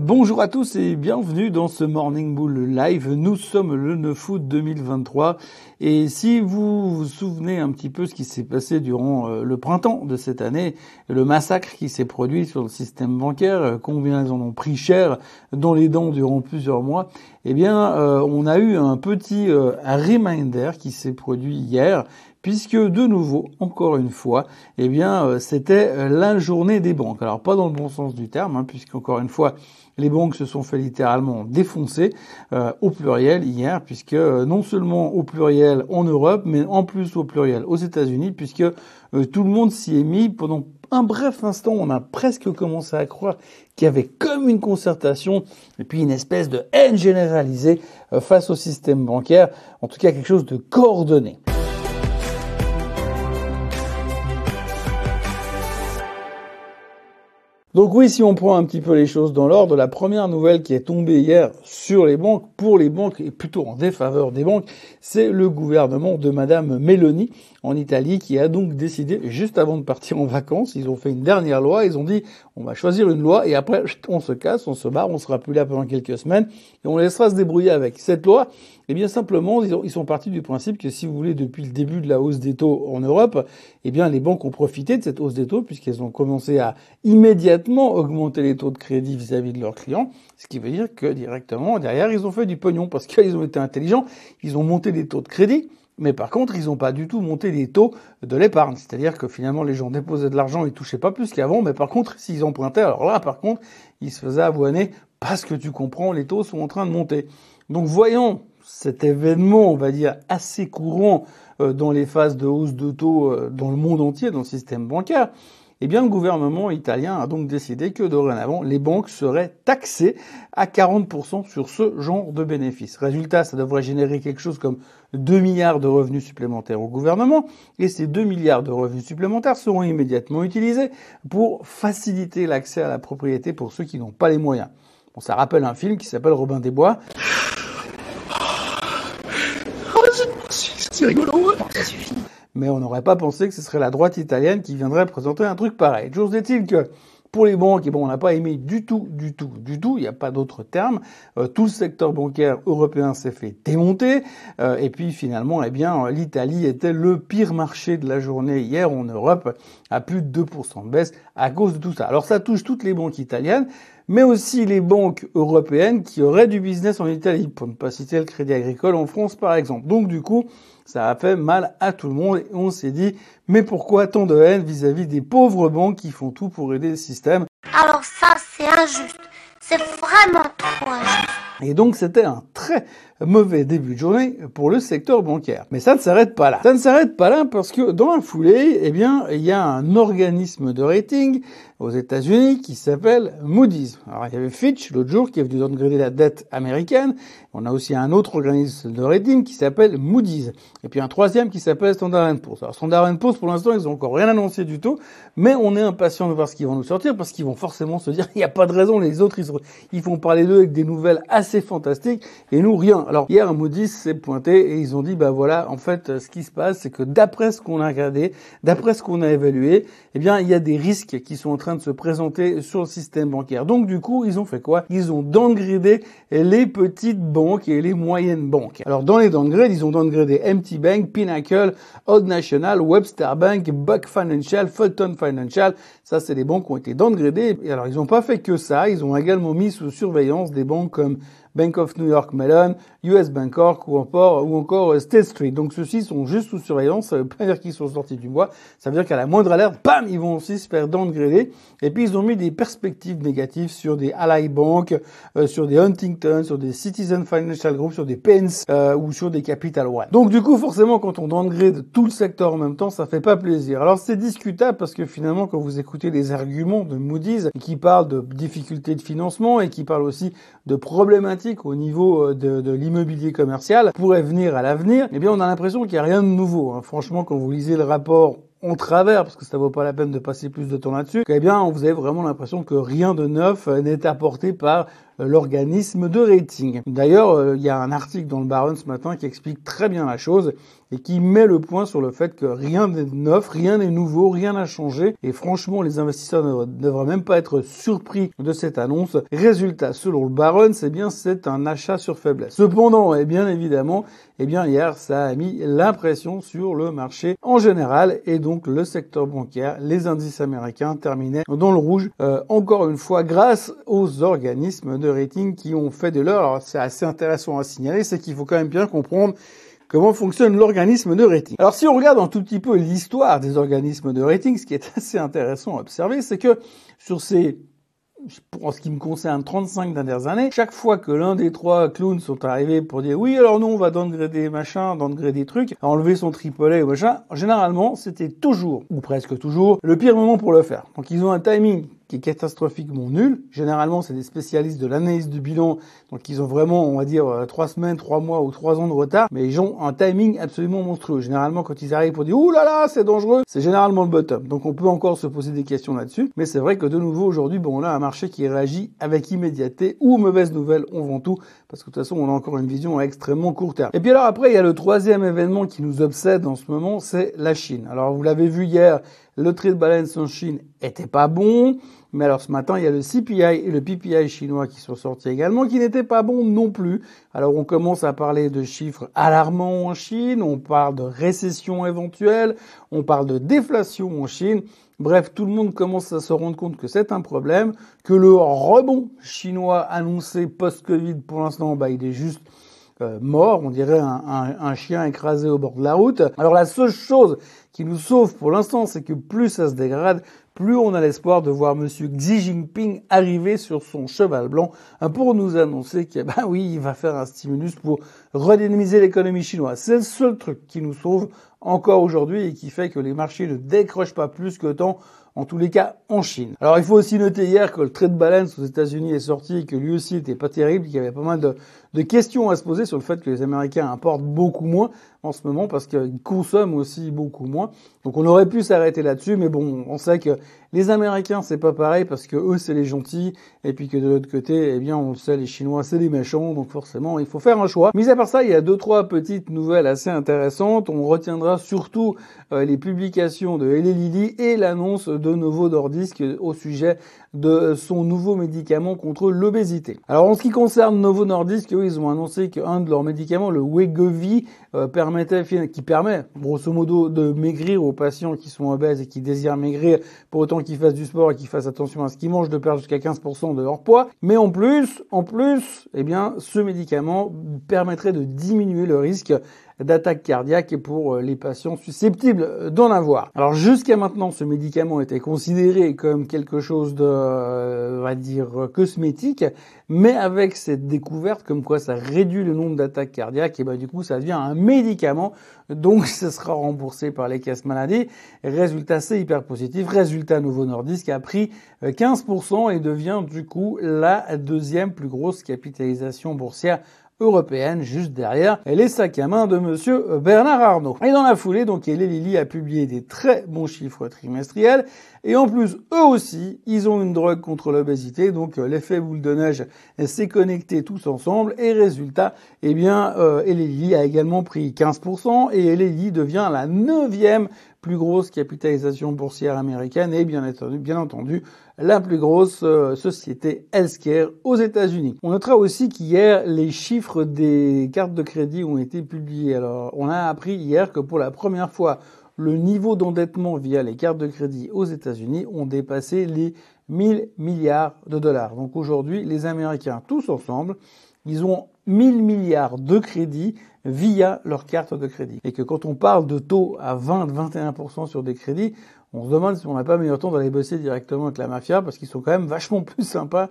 Bonjour à tous et bienvenue dans ce Morning Bull Live. Nous sommes le 9 août 2023 et si vous vous souvenez un petit peu ce qui s'est passé durant euh, le printemps de cette année, le massacre qui s'est produit sur le système bancaire, euh, combien ils en ont pris cher dans les dents durant plusieurs mois, eh bien euh, on a eu un petit reminder qui s'est produit hier puisque de nouveau, encore une fois, eh bien, c'était la journée des banques. Alors pas dans le bon sens du terme, hein, puisqu'encore une fois, les banques se sont fait littéralement défoncer euh, au pluriel hier, puisque euh, non seulement au pluriel en Europe, mais en plus au pluriel aux États-Unis, puisque euh, tout le monde s'y est mis pendant un bref instant, on a presque commencé à croire qu'il y avait comme une concertation et puis une espèce de haine généralisée face au système bancaire, en tout cas quelque chose de coordonné. Donc oui, si on prend un petit peu les choses dans l'ordre, la première nouvelle qui est tombée hier sur les banques, pour les banques et plutôt en défaveur des banques, c'est le gouvernement de Madame Meloni en Italie qui a donc décidé, juste avant de partir en vacances, ils ont fait une dernière loi, ils ont dit on va choisir une loi et après on se casse, on se barre, on sera plus là pendant quelques semaines et on laissera se débrouiller avec. Cette loi, eh bien simplement, ils, sont partis du principe que si vous voulez, depuis le début de la hausse des taux en Europe, eh bien les banques ont profité de cette hausse des taux puisqu'elles ont commencé à immédiatement augmenter les taux de crédit vis-à-vis de leurs clients, ce qui veut dire que directement derrière ils ont fait du pognon parce qu'ils ont été intelligents, ils ont monté les taux de crédit. Mais par contre, ils n'ont pas du tout monté les taux de l'épargne. C'est-à-dire que finalement, les gens déposaient de l'argent, ils touchaient pas plus qu'avant. Mais par contre, s'ils empruntaient, alors là, par contre, ils se faisaient avoiner parce que tu comprends, les taux sont en train de monter. Donc, voyons cet événement, on va dire, assez courant euh, dans les phases de hausse de taux euh, dans le monde entier, dans le système bancaire, eh bien, le gouvernement italien a donc décidé que dorénavant, les banques seraient taxées à 40% sur ce genre de bénéfices. Résultat, ça devrait générer quelque chose comme 2 milliards de revenus supplémentaires au gouvernement, et ces 2 milliards de revenus supplémentaires seront immédiatement utilisés pour faciliter l'accès à la propriété pour ceux qui n'ont pas les moyens. Bon, ça rappelle un film qui s'appelle Robin des Bois. C'est rigolo. ça suffit mais on n'aurait pas pensé que ce serait la droite italienne qui viendrait présenter un truc pareil. Toujours est-il que pour les banques, et bon, on n'a pas aimé du tout, du tout, du tout, il n'y a pas d'autre terme. Euh, tout le secteur bancaire européen s'est fait démonter. Euh, et puis finalement, eh bien, l'Italie était le pire marché de la journée hier en Europe, à plus de 2% de baisse à cause de tout ça. Alors ça touche toutes les banques italiennes, mais aussi les banques européennes qui auraient du business en Italie, pour ne pas citer le Crédit Agricole en France par exemple. Donc du coup, ça a fait mal à tout le monde et on s'est dit, mais pourquoi tant de haine vis-à-vis des pauvres banques qui font tout pour aider le système? Alors ça, c'est injuste. C'est vraiment trop injuste. Et donc c'était un très mauvais début de journée pour le secteur bancaire. Mais ça ne s'arrête pas là. Ça ne s'arrête pas là parce que dans la foulée, eh bien, il y a un organisme de rating aux États-Unis qui s'appelle Moody's. Alors il y avait Fitch l'autre jour qui est venu downgrader la dette américaine. On a aussi un autre organisme de rating qui s'appelle Moody's. Et puis un troisième qui s'appelle Standard Poor's. Alors Standard Poor's pour l'instant ils ont encore rien annoncé du tout, mais on est impatient de voir ce qu'ils vont nous sortir parce qu'ils vont forcément se dire il n'y a pas de raison. Les autres ils, ils font parler d'eux avec des nouvelles assez fantastiques et nous rien. Alors hier, Moody's s'est pointé et ils ont dit, bah voilà, en fait, ce qui se passe, c'est que d'après ce qu'on a regardé, d'après ce qu'on a évalué, eh bien, il y a des risques qui sont en train de se présenter sur le système bancaire. Donc du coup, ils ont fait quoi? Ils ont downgradé les petites banques et les moyennes banques. Alors dans les downgrades, ils ont downgradé MT Bank, Pinnacle, Old National, Webster Bank, Buck Financial, Fulton Financial. Ça, c'est des banques qui ont été downgradées. Et alors, ils n'ont pas fait que ça. Ils ont également mis sous surveillance des banques comme Bank of New York Mellon, US Bancorp ou encore, ou encore euh, State Street. Donc ceux-ci sont juste sous surveillance, ça veut pas dire qu'ils sont sortis du bois, ça veut dire qu'à la moindre alerte, bam, ils vont aussi se faire downgrader. Et puis ils ont mis des perspectives négatives sur des Ally Bank, euh, sur des Huntington, sur des Citizen Financial Group, sur des Pence euh, ou sur des Capital One. Donc du coup, forcément, quand on downgrade tout le secteur en même temps, ça fait pas plaisir. Alors c'est discutable parce que finalement, quand vous écoutez les arguments de Moody's qui parlent de difficultés de financement et qui parlent aussi de problématiques au niveau euh, de, l'immobilier commercial pourrait venir à l'avenir, eh bien on a l'impression qu'il n'y a rien de nouveau. Hein. Franchement, quand vous lisez le rapport en travers, parce que ça vaut pas la peine de passer plus de temps là-dessus, eh bien, vous avez vraiment l'impression que rien de neuf euh, n'est apporté par l'organisme de rating. D'ailleurs, il y a un article dans le Baron ce matin qui explique très bien la chose et qui met le point sur le fait que rien n'est neuf, rien n'est nouveau, rien n'a changé. Et franchement, les investisseurs ne devraient même pas être surpris de cette annonce. Résultat, selon le Baron, c'est bien c'est un achat sur faiblesse. Cependant, et bien évidemment, eh bien hier, ça a mis l'impression sur le marché en général et donc le secteur bancaire, les indices américains terminaient dans le rouge euh, encore une fois grâce aux organismes rating qui ont fait de l'heure. C'est assez intéressant à signaler, c'est qu'il faut quand même bien comprendre comment fonctionne l'organisme de rating. Alors si on regarde un tout petit peu l'histoire des organismes de rating, ce qui est assez intéressant à observer, c'est que sur ces en ce qui me concerne, 35 dernières années, chaque fois que l'un des trois clowns sont arrivés pour dire oui, alors nous, on va downgrader machin, downgrader des trucs, enlever son tripolet ou machin, généralement, c'était toujours, ou presque toujours, le pire moment pour le faire. Donc ils ont un timing qui est catastrophiquement nul. Généralement, c'est des spécialistes de l'analyse du bilan, donc ils ont vraiment, on va dire, euh, trois semaines, trois mois ou trois ans de retard, mais ils ont un timing absolument monstrueux. Généralement, quand ils arrivent pour dire ouh là là, c'est dangereux, c'est généralement le bottom. Donc on peut encore se poser des questions là-dessus, mais c'est vrai que de nouveau aujourd'hui, bon, on a un marché qui réagit avec immédiateté ou mauvaise nouvelle, on vend tout, parce que de toute façon, on a encore une vision à extrêmement court terme. Et puis alors après, il y a le troisième événement qui nous obsède en ce moment, c'est la Chine. Alors vous l'avez vu hier, le trade balance en Chine était pas bon. Mais alors ce matin, il y a le CPI et le PPI chinois qui sont sortis également, qui n'étaient pas bons non plus. Alors on commence à parler de chiffres alarmants en Chine, on parle de récession éventuelle, on parle de déflation en Chine. Bref, tout le monde commence à se rendre compte que c'est un problème, que le rebond chinois annoncé post-Covid pour l'instant, bah, il est juste euh, mort, on dirait un, un, chien écrasé au bord de la route. Alors la seule chose qui nous sauve pour l'instant, c'est que plus ça se dégrade, plus on a l'espoir de voir Monsieur Xi Jinping arriver sur son cheval blanc pour nous annoncer que, ben oui, il va faire un stimulus pour redynamiser l'économie chinoise. C'est le seul truc qui nous sauve encore aujourd'hui et qui fait que les marchés ne décrochent pas plus que tant en tous les cas en Chine. Alors il faut aussi noter hier que le trade balance aux États-Unis est sorti et que lui aussi n'était pas terrible, qu'il y avait pas mal de, de, questions à se poser sur le fait que les Américains importent beaucoup moins en ce moment parce qu'ils consomment aussi beaucoup moins. Donc on aurait pu s'arrêter là-dessus, mais bon, on sait que les Américains c'est pas pareil parce que eux c'est les gentils et puis que de l'autre côté, eh bien on le sait, les Chinois c'est les méchants, donc forcément il faut faire un choix. Mis à part ça, il y a deux trois petites nouvelles assez intéressantes. On retiendra surtout euh, les publications de Lilly et l'annonce de Novo Nordisk au sujet de son nouveau médicament contre l'obésité. Alors en ce qui concerne Novo Nordisk, eux, ils ont annoncé qu'un de leurs médicaments, le Wegovy, euh, qui permet grosso modo de maigrir aux patients qui sont obèses et qui désirent maigrir pour autant qu'ils fassent du sport et qu'ils fassent attention à ce qu'ils mangent, de perdre jusqu'à 15% de leur poids. Mais en plus, en plus, eh bien, ce médicament permettrait de diminuer le risque d'attaque cardiaque pour euh, les patients susceptibles d'en avoir. Alors jusqu'à maintenant, ce médicament était considéré comme quelque chose de, euh, on va dire, cosmétique, mais avec cette découverte comme quoi ça réduit le nombre d'attaques cardiaques, et ben du coup ça devient un médicament, donc ce sera remboursé par les caisses maladies. Résultat, c'est hyper positif. Résultat, Novo Nordisk a pris 15% euh, et devient du coup la deuxième plus grosse capitalisation boursière européenne juste derrière les sacs à main de monsieur Bernard Arnault. Et dans la foulée, donc, Eli Lilly a publié des très bons chiffres trimestriels. Et en plus, eux aussi, ils ont une drogue contre l'obésité. Donc, euh, l'effet boule de neige s'est connecté tous ensemble. Et résultat, eh bien, euh, Lilly a également pris 15% et Eli Lilly devient la neuvième plus grosse capitalisation boursière américaine et bien entendu, bien entendu la plus grosse euh, société healthcare aux États-Unis. On notera aussi qu'hier, les chiffres des cartes de crédit ont été publiés. Alors, on a appris hier que pour la première fois, le niveau d'endettement via les cartes de crédit aux États-Unis ont dépassé les 1000 milliards de dollars. Donc aujourd'hui, les Américains, tous ensemble, ils ont 1000 milliards de crédits via leur carte de crédit. Et que quand on parle de taux à 20-21% sur des crédits, on se demande si on n'a pas meilleur temps d'aller bosser directement avec la mafia parce qu'ils sont quand même vachement plus sympas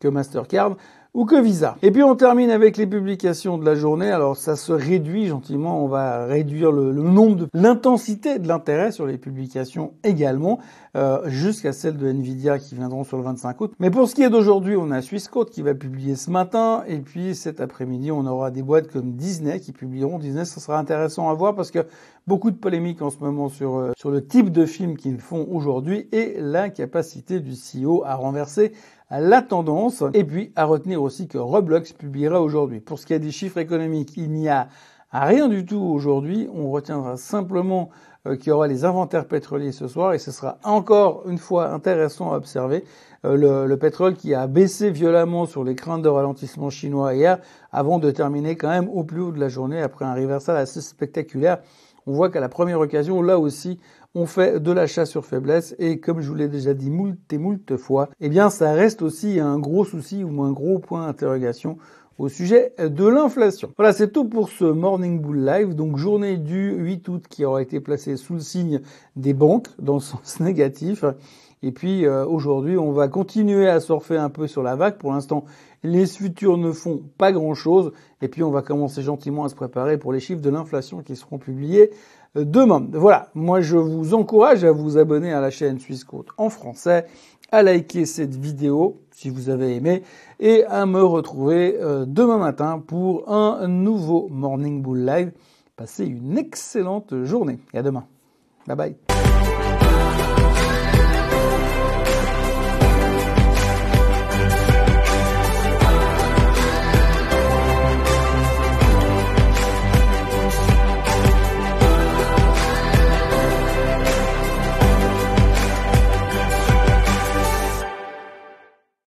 que Mastercard ou que Visa. Et puis on termine avec les publications de la journée. Alors ça se réduit gentiment, on va réduire le, nombre de l'intensité de l'intérêt sur les publications également, euh, jusqu'à celles de Nvidia qui viendront sur le 25 août. Mais pour ce qui est d'aujourd'hui, on a Swissquote qui va publier ce matin, et puis cet après-midi, on aura des boîtes comme Disney qui publieront. Disney, ça sera intéressant à voir parce que Beaucoup de polémiques en ce moment sur, euh, sur le type de film qu'ils font aujourd'hui et la capacité du CEO à renverser la tendance. Et puis à retenir aussi que Roblox publiera aujourd'hui. Pour ce qui est des chiffres économiques, il n'y a rien du tout aujourd'hui. On retiendra simplement euh, qu'il y aura les inventaires pétroliers ce soir et ce sera encore une fois intéressant à observer. Euh, le, le, pétrole qui a baissé violemment sur les craintes de ralentissement chinois hier avant de terminer quand même au plus haut de la journée après un reversal assez spectaculaire on voit qu'à la première occasion, là aussi, on fait de l'achat sur faiblesse et comme je vous l'ai déjà dit moult et moult fois, eh bien ça reste aussi un gros souci ou un gros point d'interrogation au sujet de l'inflation. Voilà, c'est tout pour ce Morning Bull Live, donc journée du 8 août qui aura été placée sous le signe des banques dans le sens négatif. Et puis euh, aujourd'hui, on va continuer à surfer un peu sur la vague. Pour l'instant, les futurs ne font pas grand-chose. Et puis on va commencer gentiment à se préparer pour les chiffres de l'inflation qui seront publiés euh, demain. Voilà, moi je vous encourage à vous abonner à la chaîne Suisse Côte en français, à liker cette vidéo si vous avez aimé et à me retrouver euh, demain matin pour un nouveau Morning Bull Live. Passez une excellente journée et à demain. Bye bye.